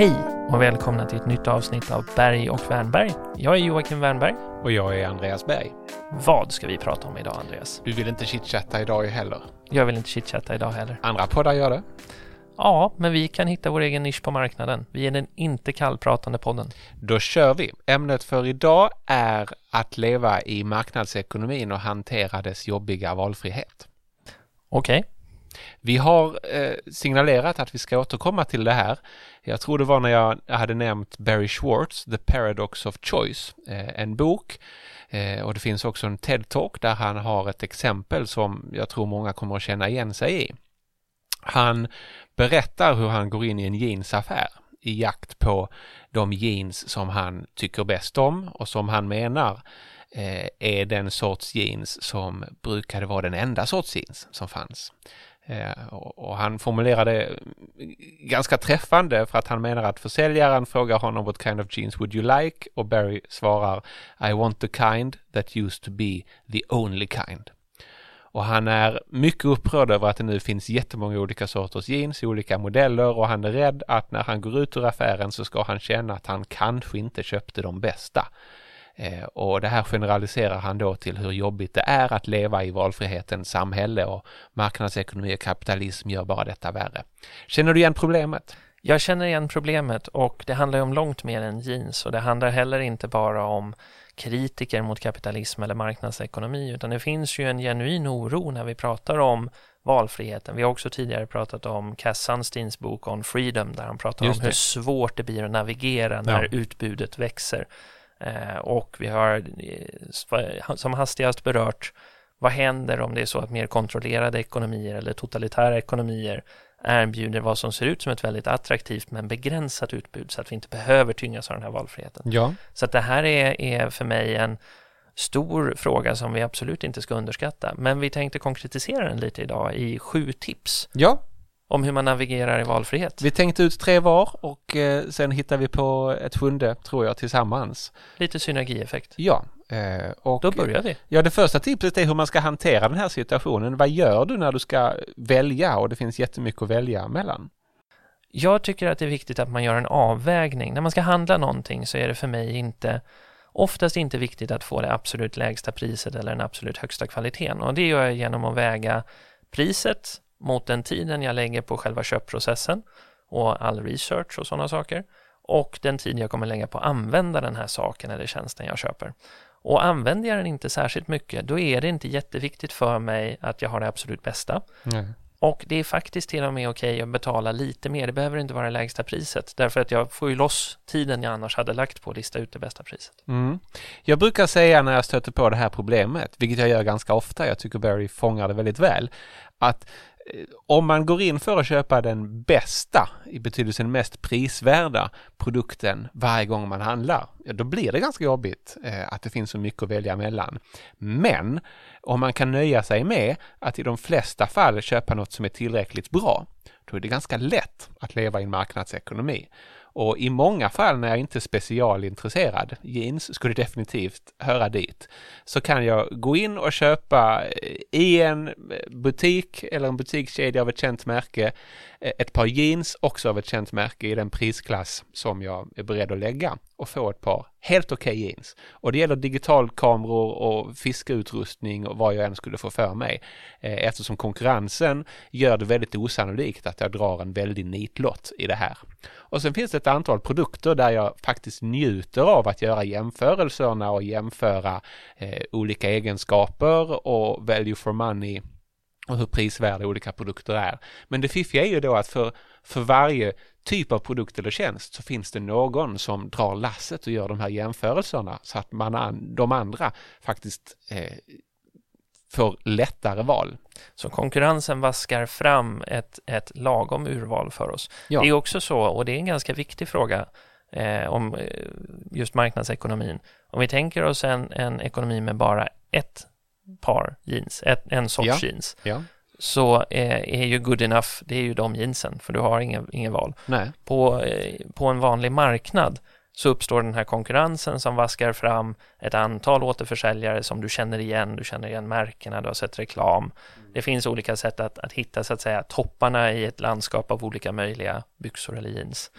Hej och välkomna till ett nytt avsnitt av Berg och Wernberg. Jag är Joakim Wernberg. Och jag är Andreas Berg. Vad ska vi prata om idag, Andreas? Du vill inte chitchatta idag heller? Jag vill inte chitchatta idag heller. Andra poddar gör det. Ja, men vi kan hitta vår egen nisch på marknaden. Vi är den inte kallpratande podden. Då kör vi. Ämnet för idag är att leva i marknadsekonomin och hantera dess jobbiga valfrihet. Okej. Okay. Vi har eh, signalerat att vi ska återkomma till det här. Jag tror det var när jag hade nämnt Barry Schwartz, The Paradox of Choice, eh, en bok. Eh, och det finns också en TED-talk där han har ett exempel som jag tror många kommer att känna igen sig i. Han berättar hur han går in i en jeansaffär i jakt på de jeans som han tycker bäst om och som han menar är den sorts jeans som brukade vara den enda sorts jeans som fanns. Eh, och han formulerar det ganska träffande för att han menar att försäljaren frågar honom what kind of jeans would you like och Barry svarar I want the kind that used to be the only kind. Och han är mycket upprörd över att det nu finns jättemånga olika sorters jeans i olika modeller och han är rädd att när han går ut ur affären så ska han känna att han kanske inte köpte de bästa. Eh, och det här generaliserar han då till hur jobbigt det är att leva i valfrihetens samhälle och marknadsekonomi och kapitalism gör bara detta värre. Känner du igen problemet? Jag känner igen problemet och det handlar om långt mer än jeans och det handlar heller inte bara om kritiker mot kapitalism eller marknadsekonomi utan det finns ju en genuin oro när vi pratar om valfriheten. Vi har också tidigare pratat om Cass Sunsteins bok On Freedom där han pratar om hur svårt det blir att navigera när ja. utbudet växer. Eh, och vi har eh, som hastigast berört vad händer om det är så att mer kontrollerade ekonomier eller totalitära ekonomier erbjuder vad som ser ut som ett väldigt attraktivt men begränsat utbud så att vi inte behöver tyngas av den här valfriheten. Ja. Så att det här är, är för mig en stor fråga som vi absolut inte ska underskatta. Men vi tänkte konkretisera den lite idag i sju tips. Ja, om hur man navigerar i valfrihet. Vi tänkte ut tre var och eh, sen hittar vi på ett sjunde, tror jag, tillsammans. Lite synergieffekt. Ja. Eh, och, Då börjar vi. Ja, det första tipset är hur man ska hantera den här situationen. Vad gör du när du ska välja och det finns jättemycket att välja mellan? Jag tycker att det är viktigt att man gör en avvägning. När man ska handla någonting så är det för mig inte oftast inte viktigt att få det absolut lägsta priset eller den absolut högsta kvaliteten och det gör jag genom att väga priset mot den tiden jag lägger på själva köpprocessen och all research och sådana saker och den tid jag kommer lägga på att använda den här saken eller tjänsten jag köper. Och använder jag den inte särskilt mycket, då är det inte jätteviktigt för mig att jag har det absolut bästa. Nej. Och det är faktiskt till och med okej okay att betala lite mer. Det behöver inte vara det lägsta priset därför att jag får ju loss tiden jag annars hade lagt på att lista ut det bästa priset. Mm. Jag brukar säga när jag stöter på det här problemet, vilket jag gör ganska ofta, jag tycker Barry fångar det väldigt väl, att Eh, om man går in för att köpa den bästa, i betydelsen mest prisvärda produkten varje gång man handlar, ja, då blir det ganska jobbigt eh, att det finns så mycket att välja mellan. Men om man kan nöja sig med att i de flesta fall köpa något som är tillräckligt bra, då är det ganska lätt att leva i en marknadsekonomi. Och i många fall när jag inte är specialintresserad, jeans skulle definitivt höra dit, så kan jag gå in och köpa eh, i en eh, butik eller en butikskedja av ett känt märke ett par jeans, också av ett känt märke i den prisklass som jag är beredd att lägga och få ett par helt okej okay jeans. Och det gäller digitalkameror och fiskeutrustning och vad jag än skulle få för mig. Eh, eftersom konkurrensen gör det väldigt osannolikt att jag drar en väldig nitlott i det här. Och sen finns det ett antal produkter där jag faktiskt njuter av att göra jämförelserna och jämföra eh, olika egenskaper och value for money och hur prisvärda olika produkter är. Men det fiffiga är ju då att för, för varje typ av produkt eller tjänst så finns det någon som drar lasset och gör de här jämförelserna så att man, de andra faktiskt eh, får lättare val. Så konkurrensen vaskar fram ett, ett lagom urval för oss. Ja. Det är också så, och det är en ganska viktig fråga eh, om eh, just marknadsekonomin. Om vi tänker oss en, en ekonomi med bara ett par jeans, ett, en sorts ja. jeans, ja. så är, är, ju good enough, det är ju de jeansen, för du har ingen, ingen val. Nej. På, eh, på en vanlig marknad så uppstår den här konkurrensen som vaskar fram ett antal återförsäljare som du känner igen, du känner igen märkena, du har sett reklam. Det finns olika sätt att, att hitta så att säga topparna i ett landskap av olika möjliga byxor eller jeans.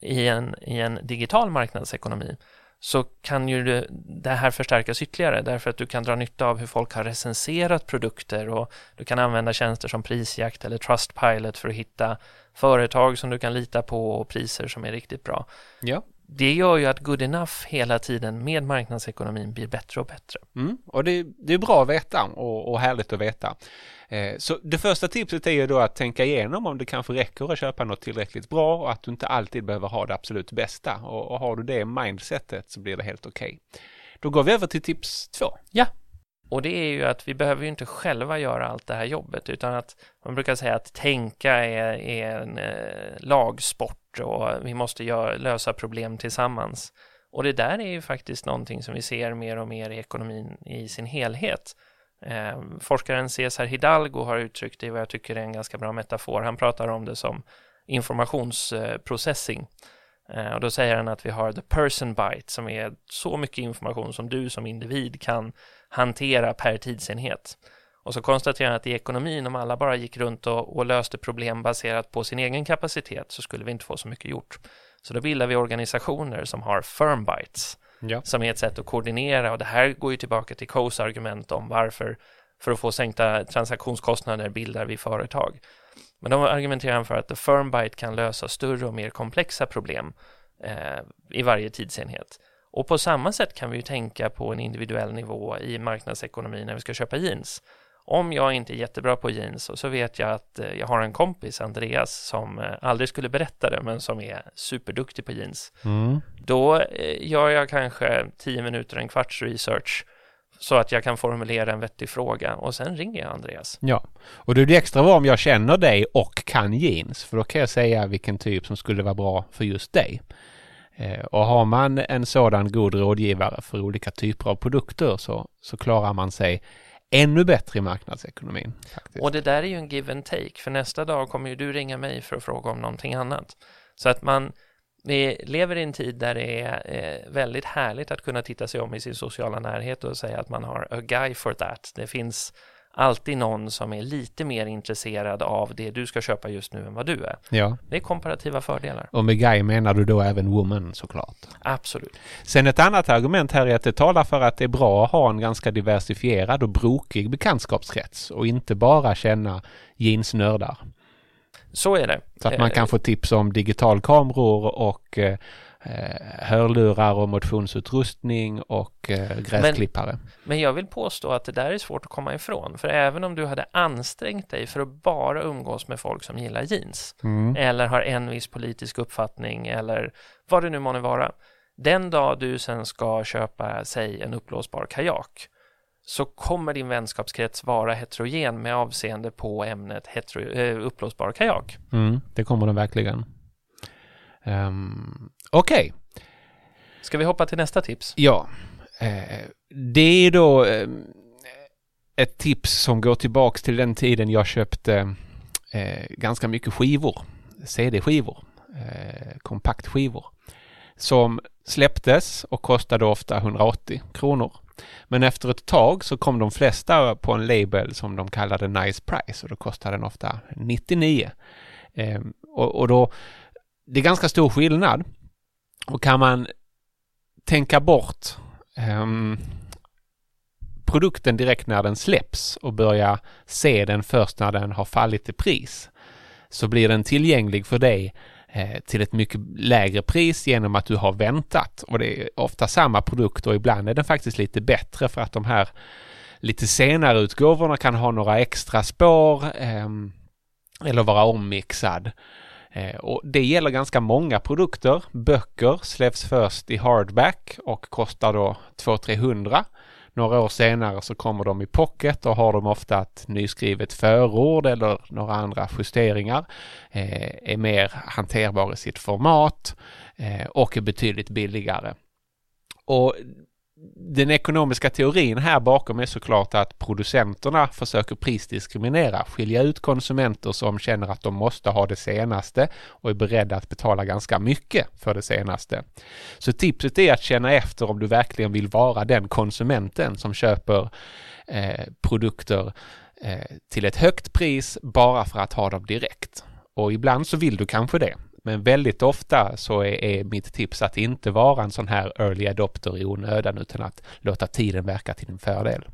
i en, i en digital marknadsekonomi så kan ju det, det här förstärkas ytterligare därför att du kan dra nytta av hur folk har recenserat produkter och du kan använda tjänster som Prisjakt eller Trustpilot för att hitta företag som du kan lita på och priser som är riktigt bra. Ja. Det gör ju att good enough hela tiden med marknadsekonomin blir bättre och bättre. Mm, och det, det, är bra att veta och, och härligt att veta. Eh, så det första tipset är ju då att tänka igenom om det kanske räcker att köpa något tillräckligt bra och att du inte alltid behöver ha det absolut bästa. Och, och har du det mindsetet så blir det helt okej. Okay. Då går vi över till tips två. Ja, och det är ju att vi behöver ju inte själva göra allt det här jobbet utan att man brukar säga att tänka är, är en eh, lagsport och vi måste göra, lösa problem tillsammans. Och det där är ju faktiskt någonting som vi ser mer och mer i ekonomin i sin helhet. Eh, forskaren Cesar Hidalgo har uttryckt det i vad jag tycker är en ganska bra metafor. Han pratar om det som informationsprocessing. Eh, och då säger han att vi har the person byte som är så mycket information som du som individ kan hantera per tidsenhet. Och så konstaterar han att i ekonomin, om alla bara gick runt och, och, löste problem baserat på sin egen kapacitet så skulle vi inte få så mycket gjort. Så då bildar vi organisationer som har firm bytes ja. som är ett sätt att koordinera och det här går ju tillbaka till Coes argument om varför för att få sänkta transaktionskostnader bildar vi företag. Men de argumenterar för att the firm byte kan lösa större och mer komplexa problem eh, i varje tidsenhet. Och på samma sätt kan vi ju tänka på en individuell nivå i marknadsekonomi när vi ska köpa jeans. Om jag inte är jättebra på jeans och så vet jag att eh, jag har en kompis, Andreas, som eh, aldrig skulle berätta det men som är superduktig på jeans. Mm. Då eh, gör jag kanske tio minuter, en kvarts research så att jag kan formulera en vettig fråga och sen ringer jag Andreas. Ja, och det är det extra bra om jag känner dig och kan jeans för då kan jag säga vilken typ som skulle vara bra för just dig. Eh, och har man en sådan god rådgivare för olika typer av produkter så, så klarar man sig ännu bättre i marknadsekonomin. Faktiskt. Och det där är ju en give and take, för nästa dag kommer ju du ringa mig för att fråga om någonting annat. Så att man vi lever i en tid där det är eh, väldigt härligt att kunna titta sig om i sin sociala närhet och säga att man har a guy for that. Det finns alltid någon som är lite mer intresserad av det du ska köpa just nu än vad du är. Ja. Det är komparativa fördelar. Och med guy menar du då även woman såklart? Absolut. Sen ett annat argument här är att det talar för att det är bra att ha en ganska diversifierad och brokig bekantskapskrets och inte bara känna jeansnördar. Så är det. Så att man kan eh, få tips om digitalkameror och eh, hörlurar och motionsutrustning och eh, gräsklippare. Men, men, jag vill påstå att det där är svårt att komma ifrån. För även om du hade ansträngt dig för att bara umgås med folk som gillar jeans mm. eller har en viss politisk uppfattning eller vad det nu må vara. Den dag du sen ska köpa, säg en uppblåsbar kajak så kommer din vänskapskrets vara heterogen med avseende på ämnet hetero, äh, uppblåsbar kajak. Mm, det kommer den verkligen. Um, Okej. Okay. Ska vi hoppa till nästa tips? Ja. Eh, det är då eh, ett tips som går tillbaks till den tiden jag köpte eh, ganska mycket skivor. CD-skivor. Kompaktskivor. Som släpptes och kostade ofta 180 kronor. Men efter ett tag så kom de flesta på en label som de kallade Nice Price och då kostade den ofta 99. Eh, och, och då, det är ganska stor skillnad. Och kan man tänka bort um, produkten direkt när den släpps och börja se den först när den har fallit i pris så blir den tillgänglig för dig eh, till ett mycket lägre pris genom att du har väntat. Och det är ofta samma produkt och ibland är den faktiskt lite bättre för att de här lite senare utgåvorna kan ha några extra spår eh, eller vara ommixad. Eh, och det gäller ganska många produkter. Böcker släpps först i hardback och kostar då 200-300. Några år senare så kommer de i pocket och har de ofta ett nyskrivet förord eller några andra justeringar. Eh, är mer hanterbar i sitt format eh, och är betydligt billigare. Och den ekonomiska teorin här bakom är såklart att producenterna försöker prisdiskriminera, skilja ut konsumenter som känner att de måste ha det senaste och är beredda att betala ganska mycket för det senaste. Så tipset är att känna efter om du verkligen vill vara den konsumenten som köper eh, produkter eh, till ett högt pris bara för att ha dem direkt. Och ibland så vill du kanske det. Men väldigt ofta så är, är mitt tips att inte vara en sån här early adopter i onödan utan att låta tiden verka till din fördel.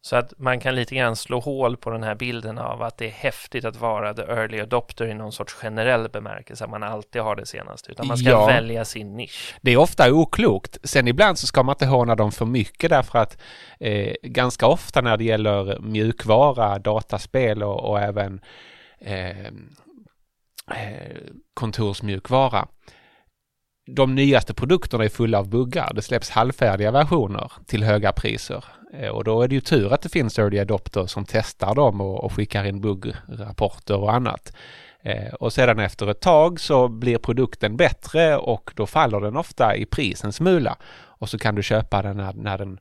Så att man kan lite grann slå hål på den här bilden av att det är häftigt att vara the early adopter i någon sorts generell bemärkelse, att man alltid har det senaste, utan man ska ja, välja sin nisch. Det är ofta oklokt. Sen ibland så ska man inte håna dem för mycket därför att eh, ganska ofta när det gäller mjukvara, dataspel och, och även eh, Eh, kontorsmjukvara de nyaste produkterna är fulla av buggar. Det släpps halvfärdiga versioner till höga priser. Eh, och då är det ju tur att det finns early adopters som testar dem och, och skickar in buggrapporter och annat. Eh, och sedan efter ett tag så blir produkten bättre och då faller den ofta i pris en smula. Och så kan du köpa den när, när den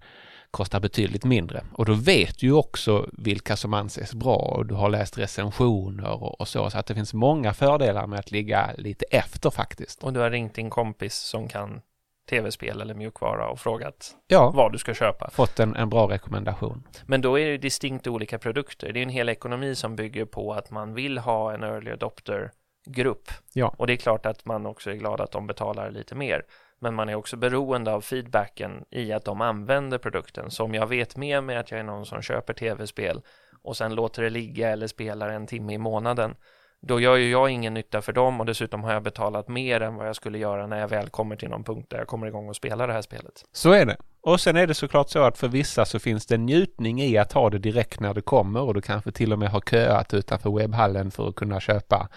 kostar betydligt mindre. Och då vet du ju också vilka som anses bra och du har läst recensioner och, och, så. Så att det finns många fördelar med att ligga lite efter faktiskt. Och du har ringt din kompis som kan tv-spel eller mjukvara och frågat ja, vad du ska köpa. Fått en, en bra rekommendation. Men då är det distinkt olika produkter. Det är en hel ekonomi som bygger på att man vill ha en early adopter grupp. Ja. Och det är klart att man också är glad att de betalar lite mer. Men man är också beroende av feedbacken i att de använder produkten. Så om jag vet med mig att jag är någon som köper tv-spel och sen låter det ligga eller spelar en timme i månaden då gör ju jag ingen nytta för dem och dessutom har jag betalat mer än vad jag skulle göra när jag väl kommer till någon punkt där jag kommer igång och spelar det här spelet. Så är det. Och sen är det såklart så att för vissa så finns det en njutning i att ha det direkt när det kommer och du kanske till och med har köat utanför webbhallen för att kunna köpa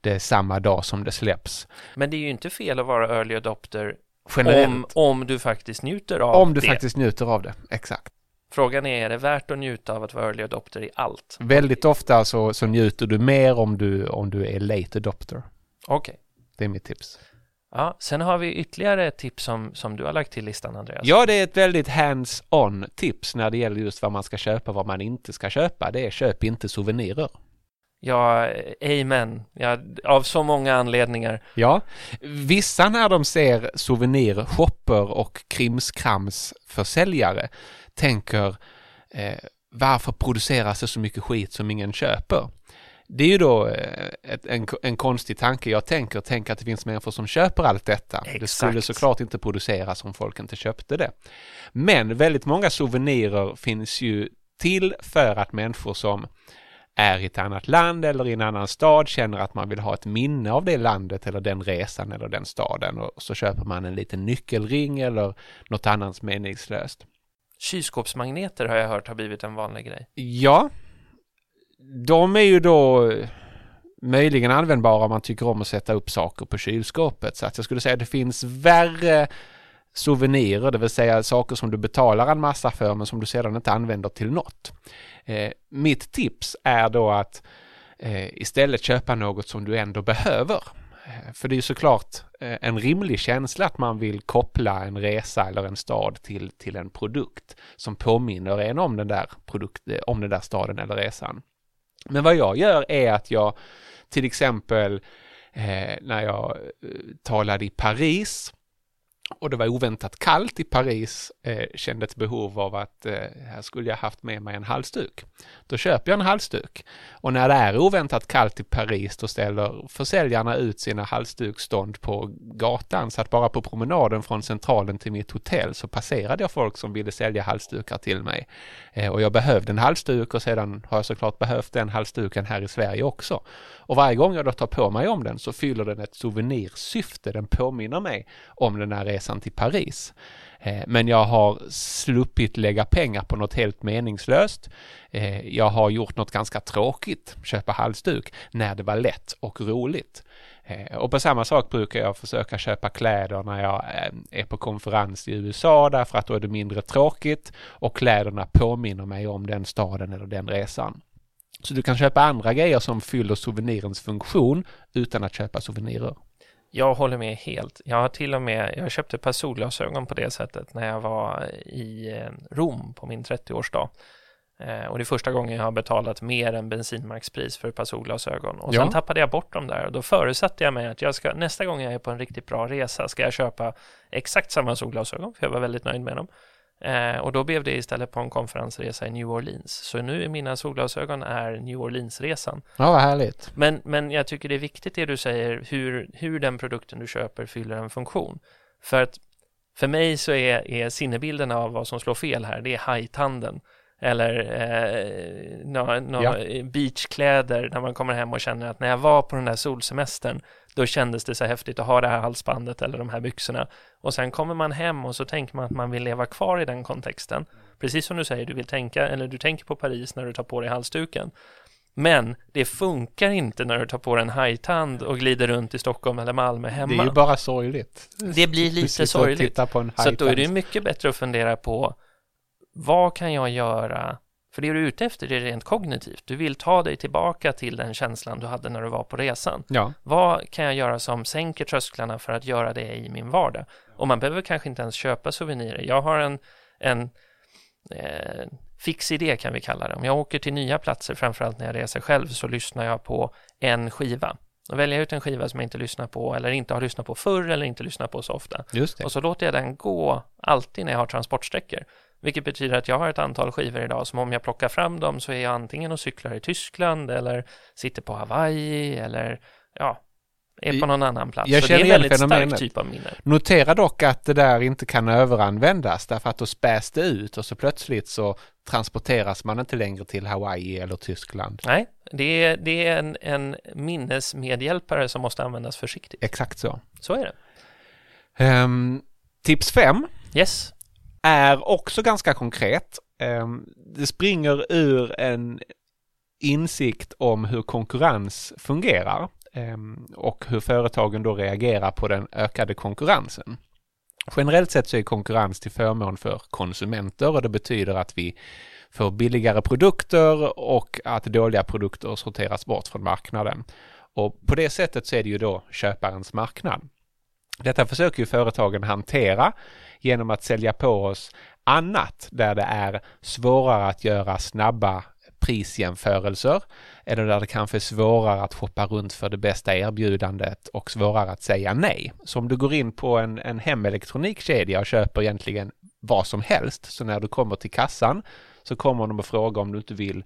det samma dag som det släpps. Men det är ju inte fel att vara early adopter Om, om du faktiskt njuter av det. Om du det. faktiskt njuter av det, exakt. Frågan är, är det värt att njuta av att vara early adopter i allt? Väldigt ofta så, så njuter du mer om du, om du är late adopter. Okej. Okay. Det är mitt tips. Ja, sen har vi ytterligare ett tips som, som du har lagt till listan, Andreas. Ja, det är ett väldigt hands-on tips när det gäller just vad man ska köpa och vad man inte ska köpa. Det är köp inte souvenirer. Ja, amen. Ja, av så många anledningar. Ja, vissa när de ser souvenirshopper och krimskramsförsäljare tänker eh, varför produceras det så mycket skit som ingen köper? Det är ju då eh, ett, en, en konstig tanke. Jag tänker, tänk att det finns människor som köper allt detta. Exakt. Det skulle såklart inte produceras om folk inte köpte det. Men väldigt många souvenirer finns ju till för att människor som är i ett annat land eller i en annan stad känner att man vill ha ett minne av det landet eller den resan eller den staden och så köper man en liten nyckelring eller något annat meningslöst. Kylskåpsmagneter har jag hört har blivit en vanlig grej. Ja, de är ju då möjligen användbara om man tycker om att sätta upp saker på kylskåpet. Så att jag skulle säga att det finns värre souvenirer, det vill säga saker som du betalar en massa för men som du sedan inte använder till något. Eh, mitt tips är då att eh, istället köpa något som du ändå behöver. Eh, för det är ju såklart eh, en rimlig känsla att man vill koppla en resa eller en stad till, till en produkt som påminner en om den, där produkt, eh, om den där staden eller resan. Men vad jag gör är att jag till exempel eh, när jag eh, talade i Paris och det var oväntat kallt i Paris, eh, kände ett behov av att eh, här skulle jag haft med mig en halsduk. Då köper jag en halsduk. Och när det är oväntat kallt i Paris då ställer försäljarna ut sina halsdukstånd på gatan så att bara på promenaden från centralen till mitt hotell så passerade jag folk som ville sälja halsdukar till mig. Eh, och jag behövde en halsduk och sedan har jag såklart behövt den halsduken här i Sverige också. Och varje gång jag då tar på mig om den så fyller den ett souvenirsyfte. Den påminner mig om den här resan till Paris. Eh, men jag har sluppit lägga pengar på något helt meningslöst. Eh, jag har gjort något ganska tråkigt, köpa halsduk, när det var lätt och roligt. Eh, och på samma sak brukar jag försöka köpa kläder när jag är på konferens i USA därför att då är det mindre tråkigt och kläderna påminner mig om den staden eller den resan. Så du kan köpa andra grejer som fyller souvenirens funktion utan att köpa souvenirer. Jag håller med helt. Jag har till och med, jag köpte ett par solglasögon på det sättet när jag var i eh, Rom på min 30-årsdag. Eh, och det är första gången jag har betalat mer än bensinmarkspris för ett par solglasögon. Och ja. sen tappade jag bort dem där och då förutsatte jag mig att jag ska, nästa gång jag är på en riktigt bra resa ska jag köpa exakt samma solglasögon, för jag var väldigt nöjd med dem. Eh, och då blev det istället på en konferensresa i New Orleans. Så nu är mina solglasögon är New Orleans-resan. Ja, vad härligt. Men, men jag tycker det är viktigt det du säger, hur, hur den produkten du köper fyller en funktion. För att för mig så är, är sinnebilden av vad som slår fel här, det är hajtanden eller eh, några, några ja. beachkläder när man kommer hem och känner att när jag var på den där solsemestern då kändes det så häftigt att ha det här halsbandet eller de här byxorna och sen kommer man hem och så tänker man att man vill leva kvar i den kontexten precis som du säger, du vill tänka eller du tänker på Paris när du tar på dig halsduken men det funkar inte när du tar på dig en hajtand och glider runt i Stockholm eller Malmö hemma. Det är ju bara sorgligt. Det blir lite sorgligt. Så då är det mycket bättre att fundera på vad kan jag göra? För det du är ute efter är rent kognitivt. Du vill ta dig tillbaka till den känslan du hade när du var på resan. Ja. Vad kan jag göra som sänker trösklarna för att göra det i min vardag? Och man behöver kanske inte ens köpa souvenirer. Jag har en, en eh, fix idé kan vi kalla det. Om jag åker till nya platser, framförallt när jag reser själv, så lyssnar jag på en skiva. Då väljer jag ut en skiva som jag inte lyssnar på eller inte har lyssnat på förr eller inte lyssnat på så ofta. Och så låter jag den gå alltid när jag har transportsträckor. Vilket betyder att jag har ett antal skivor idag som om jag plockar fram dem så är jag antingen och cyklar i Tyskland eller sitter på Hawaii eller ja, är på någon annan plats. Jag så känner det är en väldigt fenomenet. stark typ av minne. Notera dock att det där inte kan överanvändas därför att då späs det ut och så plötsligt så transporteras man inte längre till Hawaii eller Tyskland. Nej, det är, det är en, en minnesmedhjälpare som måste användas försiktigt. Exakt så. Så är det. Um, tips 5. Yes är också ganska konkret. Ehm, det springer ur en insikt om hur konkurrens fungerar ehm, och hur företagen då reagerar på den ökade konkurrensen. Generellt sett så är konkurrens till förmån för konsumenter och det betyder att vi får billigare produkter och att dåliga produkter sorteras bort från marknaden. Och på det sättet så är det ju då köparens marknad. Detta försöker ju företagen hantera genom att sälja på oss annat där det är svårare att göra snabba prisjämförelser eller där det kanske är svårare att shoppa runt för det bästa erbjudandet och svårare att säga nej. Så om du går in på en, en hemelektronikkedja och köper egentligen vad som helst, så när du kommer till kassan så kommer de att fråga om du inte vill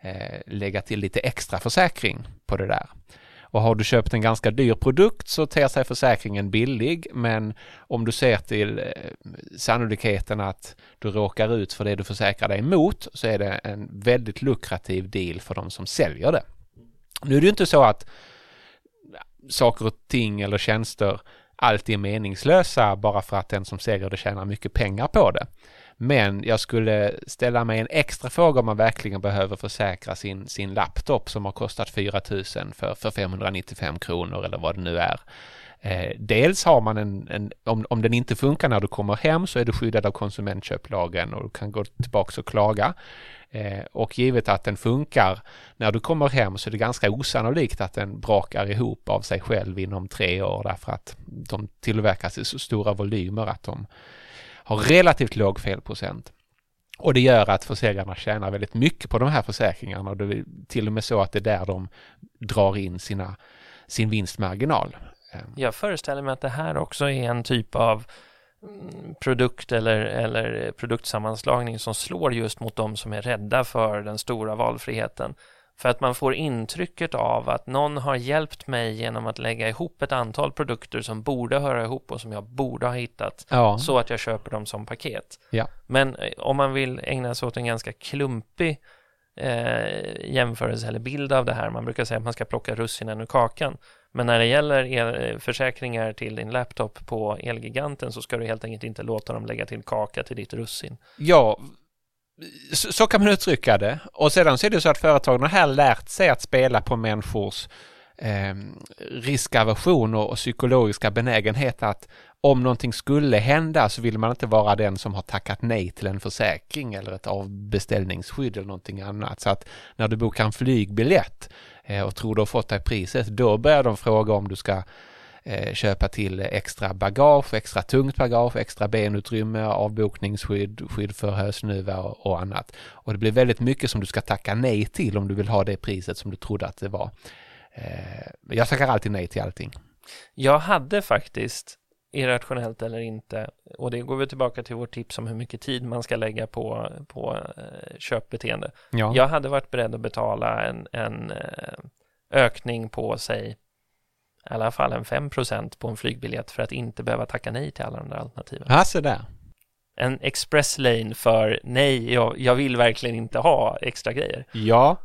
eh, lägga till lite extra försäkring på det där. Och har du köpt en ganska dyr produkt så ter sig försäkringen billig men om du ser till eh, sannolikheten att du råkar ut för det du försäkrar dig emot så är det en väldigt lukrativ deal för de som säljer det. Nu är det ju inte så att saker och ting eller tjänster alltid är meningslösa bara för att den som säljer det tjänar mycket pengar på det. Men jag skulle ställa mig en extra fråga om man verkligen behöver försäkra sin, sin laptop som har kostat 4 000 för, för 595 kronor eller vad det nu är. Eh, dels har man en, en, om, om den inte funkar när du kommer hem så är du skyddad av konsumentköplagen och du kan gå tillbaka och klaga. Eh, och givet att den funkar när du kommer hem så är det ganska osannolikt att den brakar ihop av sig själv inom tre år därför att de tillverkas i så stora volymer att de har relativt låg felprocent. Och det gör att försäljarna tjänar väldigt mycket på de här försäkringarna och det är till och med så att det är där de drar in sina, sin vinstmarginal. Ehm. Jag föreställer mig att det här också är en typ av mm, produkt eller, eller produktsammanslagning som slår just mot de som är rädda för den stora valfriheten. För att man får intrycket av att någon har hjälpt mig genom att lägga ihop ett antal produkter som borde höra ihop och som jag borde ha hittat ja. så att jag köper dem som paket. Ja. Men eh, om man vill ägna sig åt en ganska klumpig eh, jämförelse eller bild av det här, man brukar säga att man ska plocka russinen ur kakan. Men när det gäller el- eh, försäkringar till din laptop på Elgiganten så ska du helt enkelt inte låta dem lägga till kaka till ditt russin. Ja, så, så, kan man uttrycka det. Och sedan så är det så att företagen har här lärt sig att spela på människors eh, riskaversion och, och psykologiska benägenhet att om någonting skulle hända så vill man inte vara den som har tackat nej till en försäkring eller ett avbeställningsskydd eller någonting annat. Så att när du bokar en flygbiljett eh, och tror du har fått det priset, då börjar de fråga om du ska köpa till extra bagage, extra tungt bagage, extra benutrymme, avbokningsskydd, skydd för hösnuva och, annat. Och det blir väldigt mycket som du ska tacka nej till om du vill ha det priset som du trodde att det var. Eh, jag tackar alltid nej till allting. Jag hade faktiskt irrationellt eller inte. Och det går vi tillbaka till vårt tips om hur mycket tid man ska lägga på, på eh, köpbeteende. Ja. Jag hade varit beredd att betala en, en eh, ökning på, säg, i alla fall en 5 på en flygbiljett för att inte behöva tacka nej till alla de där alternativen. Ja, så där. En express lane för nej, jag, jag vill verkligen inte ha extra grejer. Ja,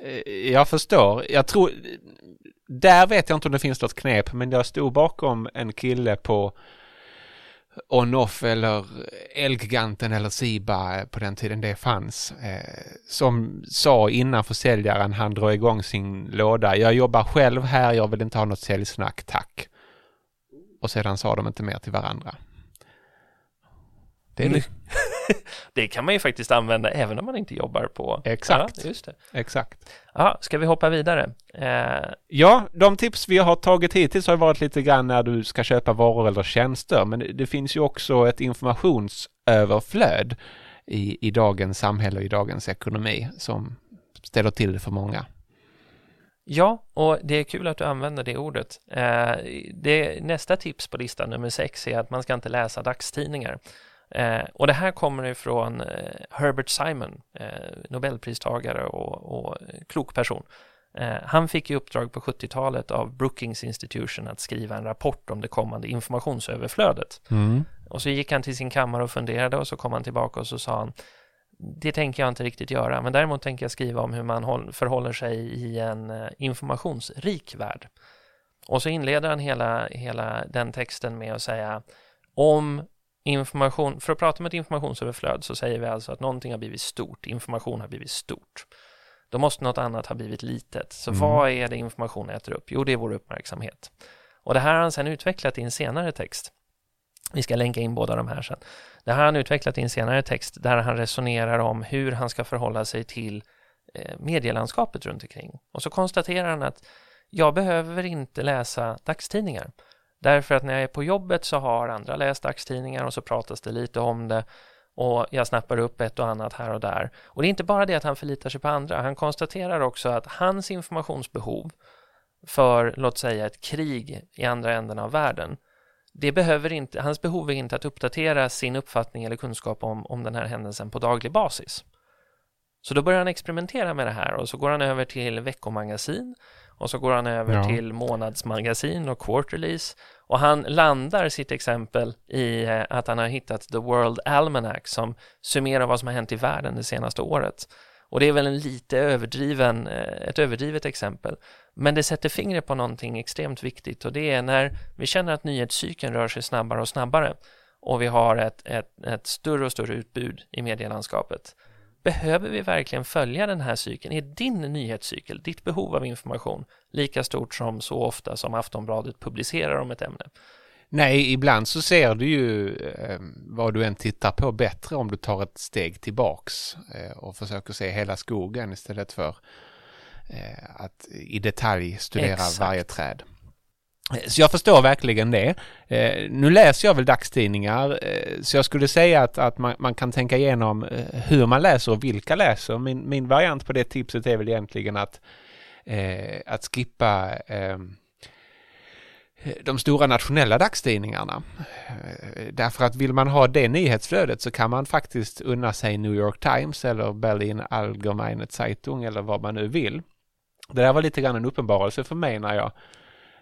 eh, jag förstår. Jag tror, där vet jag inte om det finns något knep, men jag stod bakom en kille på On-Off eller Elgiganten eller Siba på den tiden det fanns. Eh, som sa innan försäljaren han drar igång sin låda. Jag jobbar själv här, jag vill inte ha något säljsnack, tack. Och sedan sa de inte mer till varandra. Det är Mm. det kan man ju faktiskt använda även om man inte jobbar på... Exakt. Ja, just det. Exakt. Ja, ska vi hoppa vidare? Eh, Ja, de tips vi har tagit hittills har varit lite grann när du ska köpa varor eller tjänster, men det- det finns ju också ett informationsöverflöd i, i dagens samhälle och i dagens ekonomi som ställer till det för många. ja, och det är kul att du använder det ordet. Eh, det, nästa tips på listan, nummer sex, är att man ska inte läsa dagstidningar. Eh, och det här kommer ifrån eh, Herbert Simon, eh, Nobelpristagare och, och klok person. Eh, han fick i uppdrag på 70-talet av Brookings Institution att skriva en rapport om det kommande informationsöverflödet. Och så gick han till sin kammare och funderade och så kom han tillbaka och så sa han det tänker jag inte riktigt göra, men däremot tänker jag skriva om hur man håll, förhåller sig i en informationsrik värld. Och så inleder han hela, hela den texten med att säga om information, för att prata om ett informationsöverflöd så säger vi alltså att någonting har blivit stort, information har blivit stort. Då måste något annat ha blivit litet. Så Mm. vad är det information äter upp? Jo, det är vår uppmärksamhet. Och det här har han sedan utvecklat i en senare text. Vi ska länka in båda de här sen. Det här har han utvecklat i en senare text där han resonerar om hur han ska förhålla sig till eh, medielandskapet runt omkring. Och så konstaterar han att jag behöver inte läsa dagstidningar. Därför att när jag är på jobbet så har andra läst dagstidningar och så pratas det lite om det och jag snappar upp ett och annat här och där. Och det är inte bara det att han förlitar sig på andra. Han konstaterar också att hans informationsbehov för, låt säga, ett krig i andra änden av världen det behöver inte, hans behov är inte att uppdatera sin uppfattning eller kunskap om, om den här händelsen på daglig basis. Så då börjar han experimentera med det här och så går han över till veckomagasin och så går han över Ja. till månadsmagasin och quarterlies och han landar sitt exempel i eh, att han har hittat The World Almanac som summerar vad som har hänt i världen det senaste året. Och det är väl en lite överdriven, eh, ett överdrivet exempel. Men det sätter fingret på någonting extremt viktigt och det är när vi känner att nyhetscykeln rör sig snabbare och snabbare och vi har ett, ett, ett större och större utbud i medielandskapet. Behöver vi verkligen följa den här cykeln? Är din nyhetscykel, ditt behov av information, lika stort som så ofta som Aftonbladet publicerar om ett ämne? Nej, ibland så ser du ju eh, vad du än tittar på bättre om du tar ett steg tillbaks eh, och försöker se hela skogen istället för eh, att i detalj studera Exakt. varje träd. Eh, så jag förstår verkligen det. Eh, nu läser jag väl dagstidningar eh, så jag skulle säga att, att man, man kan tänka igenom eh, hur man läser och vilka läser. Min, min variant på det tipset är väl egentligen att, eh, att skippa eh, de stora nationella dagstidningarna. Därför att vill man ha det nyhetsflödet så kan man faktiskt unna sig New York Times eller Berlin Allgemeine Zeitung eller vad man nu vill. Det där var lite grann en uppenbarelse för mig när jag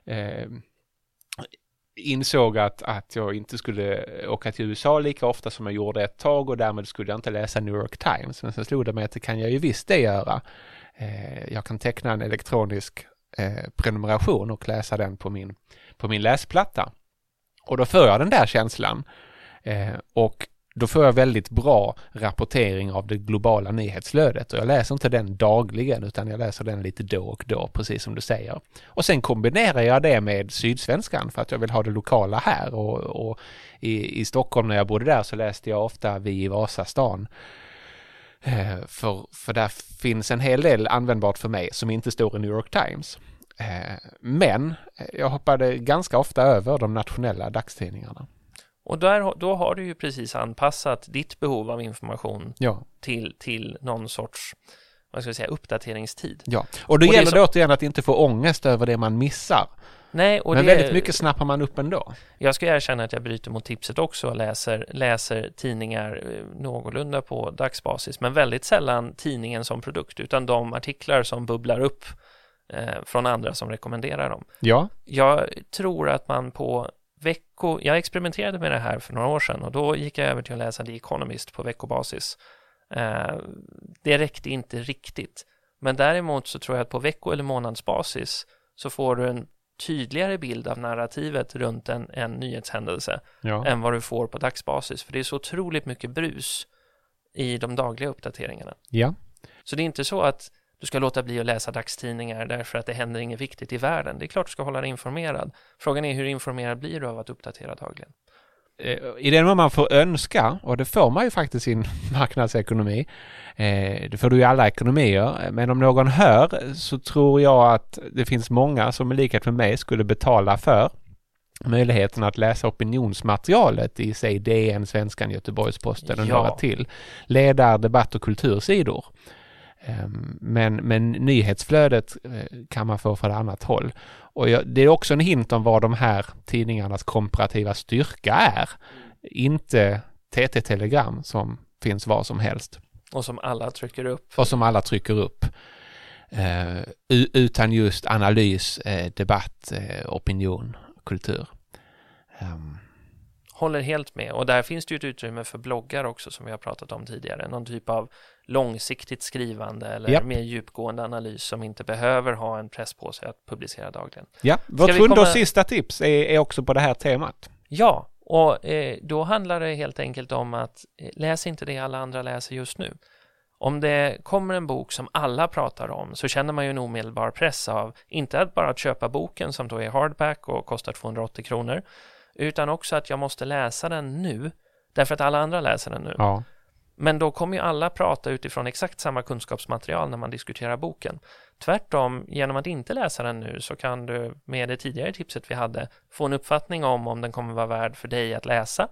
eh, insåg att, att jag inte skulle eh, åka till USA lika ofta som jag gjorde ett tag och därmed skulle jag inte läsa New York Times. Men sen slog det mig att det kan jag ju visst det göra. Eh, jag kan teckna en elektronisk eh, prenumeration och läsa den på min, på min läsplatta. Och då får jag den där känslan. Eh, och då får jag väldigt bra rapportering av det globala nyhetsflödet och jag läser inte den dagligen utan jag läser den lite då och då, precis som du säger. Och sen kombinerar jag det med Sydsvenskan för att jag vill ha det lokala här och, och i, i Stockholm när jag bodde där så läste jag ofta Vi i Vasastan. Eh, för, för där finns en hel del användbart för mig som inte står i New York Times. Eh, men eh, jag hoppade ganska ofta över de nationella dagstidningarna. Och där, då har du ju precis anpassat ditt behov av information Ja, till, till någon sorts vad ska jag säga, uppdateringstid. ja. Och då Och det gäller så- det återigen att inte få ångest över det man missar. Nej, och Men det, väldigt mycket snappar man upp ändå. Jag ska erkänna att jag bryter mot tipset också och läser, läser tidningar eh, någorlunda på dagsbasis, men väldigt sällan tidningen som produkt, utan de artiklar som bubblar upp eh, från andra som rekommenderar dem. Ja, Jag tror att man på vecko... Jag experimenterade med det här för några år sedan och då gick jag över till att läsa The Economist på veckobasis. Eh, det räckte inte riktigt. Men däremot så tror jag att på vecko eller månadsbasis så får du en tydligare bild av narrativet runt en, en nyhetshändelse ja. än vad du får på dagsbasis. För det är så otroligt mycket brus i de dagliga uppdateringarna. ja. Så det är inte så att du ska låta bli att läsa dagstidningar därför att det händer inget viktigt i världen. Det är klart du ska hålla dig informerad. Frågan är hur informerad blir du av att uppdatera dagligen? Eh, I den mån man får önska, och det får man ju faktiskt i en marknadsekonomi, eh, det får du i alla ekonomier, men om någon hör så tror jag att det finns många som i likhet med mig skulle betala för möjligheten att läsa opinionsmaterialet i, säg DN, Svenskan, Göteborgs-Posten och Ja. några till. Ledar, debatt och kultursidor. Ehm, Men, men nyhetsflödet eh, kan man få från ett annat håll. Och jag, det är också en hint om vad de här tidningarnas komparativa styrka är. Inte TT-telegram som finns var som helst Och som alla trycker upp. och som alla trycker upp. Eh, utan just analys, eh, debatt, eh, opinion, kultur. Ehm, Håller helt med. Och där finns det ju ett utrymme för bloggar också som vi har pratat om tidigare. Någon typ av långsiktigt skrivande eller Japp. mer djupgående analys som inte behöver ha en press på sig att publicera dagligen. ja, vårt sjunde komma- och sista tips är, är också på det här temat. Ja, och eh, då handlar det helt enkelt om att eh, läs inte det alla andra läser just nu. Om det kommer en bok som alla pratar om så känner man ju en omedelbar press av, inte att bara att köpa boken som då är hardback och kostar 280 kronor, utan också att jag måste läsa den nu, därför att alla andra läser den nu. Ja, Men då kommer ju alla prata utifrån exakt samma kunskapsmaterial när man diskuterar boken. Tvärtom, genom att inte läsa den nu så kan du med det tidigare tipset vi hade få en uppfattning om om den kommer vara värd för dig att läsa.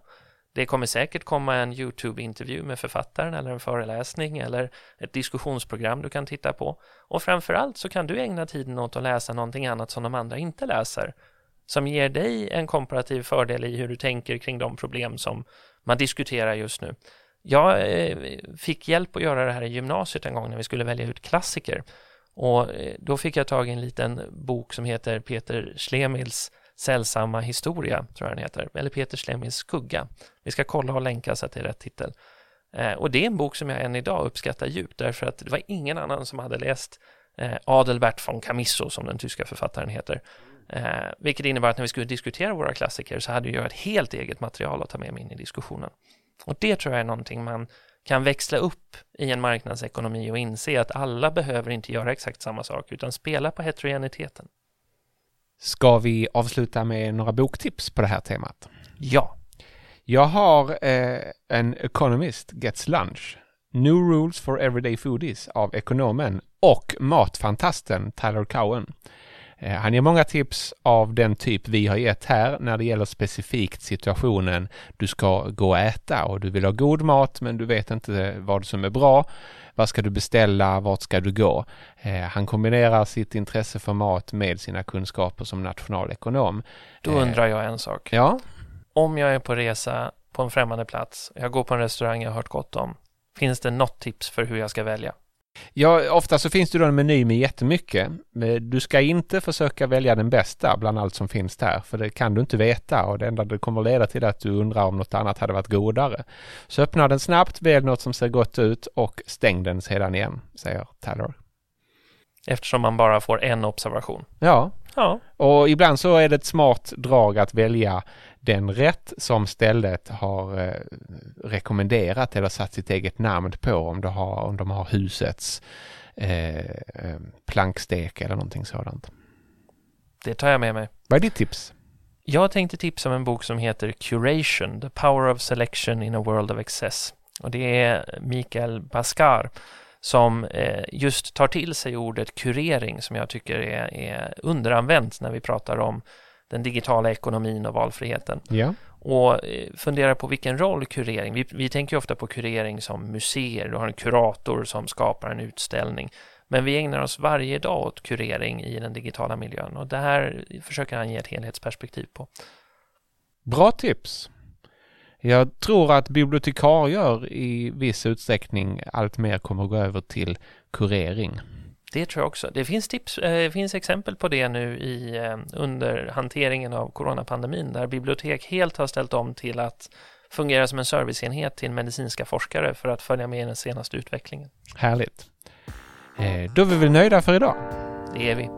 Det kommer säkert komma en YouTube-intervju med författaren eller en föreläsning eller ett diskussionsprogram du kan titta på. Och framförallt så kan du ägna tiden åt att läsa någonting annat som de andra inte läser. Som ger dig en komparativ fördel i hur du tänker kring de problem som man diskuterar just nu. Jag eh, fick hjälp att göra det här i gymnasiet en gång när vi skulle välja ut klassiker. Och eh, då fick jag tag i en liten bok som heter Peter Schlemils Sällsamma historia, tror jag den heter. Eller Peter Schlemils skugga. Vi ska kolla och länka så att det är rätt titel. Eh, och det är en bok som jag än idag uppskattar djupt därför att det var ingen annan som hade läst Adelbert von Camisso som den tyska författaren heter. Eh, vilket innebar att när vi skulle diskutera våra klassiker så hade jag ett helt eget material att ta med mig in i diskussionen. Och det tror jag är någonting man kan växla upp i en marknadsekonomi och inse att alla behöver inte göra exakt samma sak utan spela på heterogeniteten. Ska vi avsluta med några boktips på det här temat? Ja, Jag har eh, en Economist Gets Lunch. New Rules for Everyday Foodies av ekonomen och matfantasten Tyler Cowen. Eh, han ger många tips av den typ vi har gett här när det gäller specifikt situationen du ska gå och äta och du vill ha god mat men du vet inte vad som är bra. Vad ska du beställa? Vart ska du gå? Eh, han kombinerar sitt intresse för mat med sina kunskaper som nationalekonom. då Eh, undrar jag en sak. Ja, Om jag är på resa på en främmande plats, jag går på en restaurang jag har hört gott om, finns det något tips för hur jag ska välja? Ja, ofta så finns det då en meny med jättemycket. Men Du ska inte försöka välja den bästa bland allt som finns där, för det kan du inte veta och det enda det kommer leda till är att du undrar om något annat hade varit godare. Så öppna den snabbt, välj något som ser gott ut och stäng den sedan igen, säger Tyler. Eftersom man bara får en observation. Ja, Ja, och ibland så är det ett smart drag att välja den rätt som stället har eh, rekommenderat eller satt sitt eget namn på om, det har, om de har husets eh, eh, plankstek eller någonting sådant. det tar jag med mig. Vad är ditt tips? Jag tänkte tipsa om en bok som heter Curation, The Power of Selection in a World of Excess. Och det är Mikael Baskar som eh, just tar till sig ordet kurering som jag tycker är, är underanvänt när vi pratar om den digitala ekonomin och valfriheten. Ja. Och eh, funderar på vilken roll kurering, vi, vi tänker ju ofta på kurering som museer, du har en kurator som skapar en utställning. Men vi ägnar oss varje dag åt kurering i den digitala miljön och det här försöker han ge ett helhetsperspektiv på. Bra tips! Jag tror att bibliotekarier i viss utsträckning allt mer kommer att gå över till kurering. Det tror jag också. Det finns, tips, eh, finns exempel på det nu i, eh, under hanteringen av coronapandemin där bibliotek helt har ställt om till att fungera som en serviceenhet till medicinska forskare för att följa med i den senaste utvecklingen. Härligt. Eh, då är vi väl nöjda för idag? Det är vi.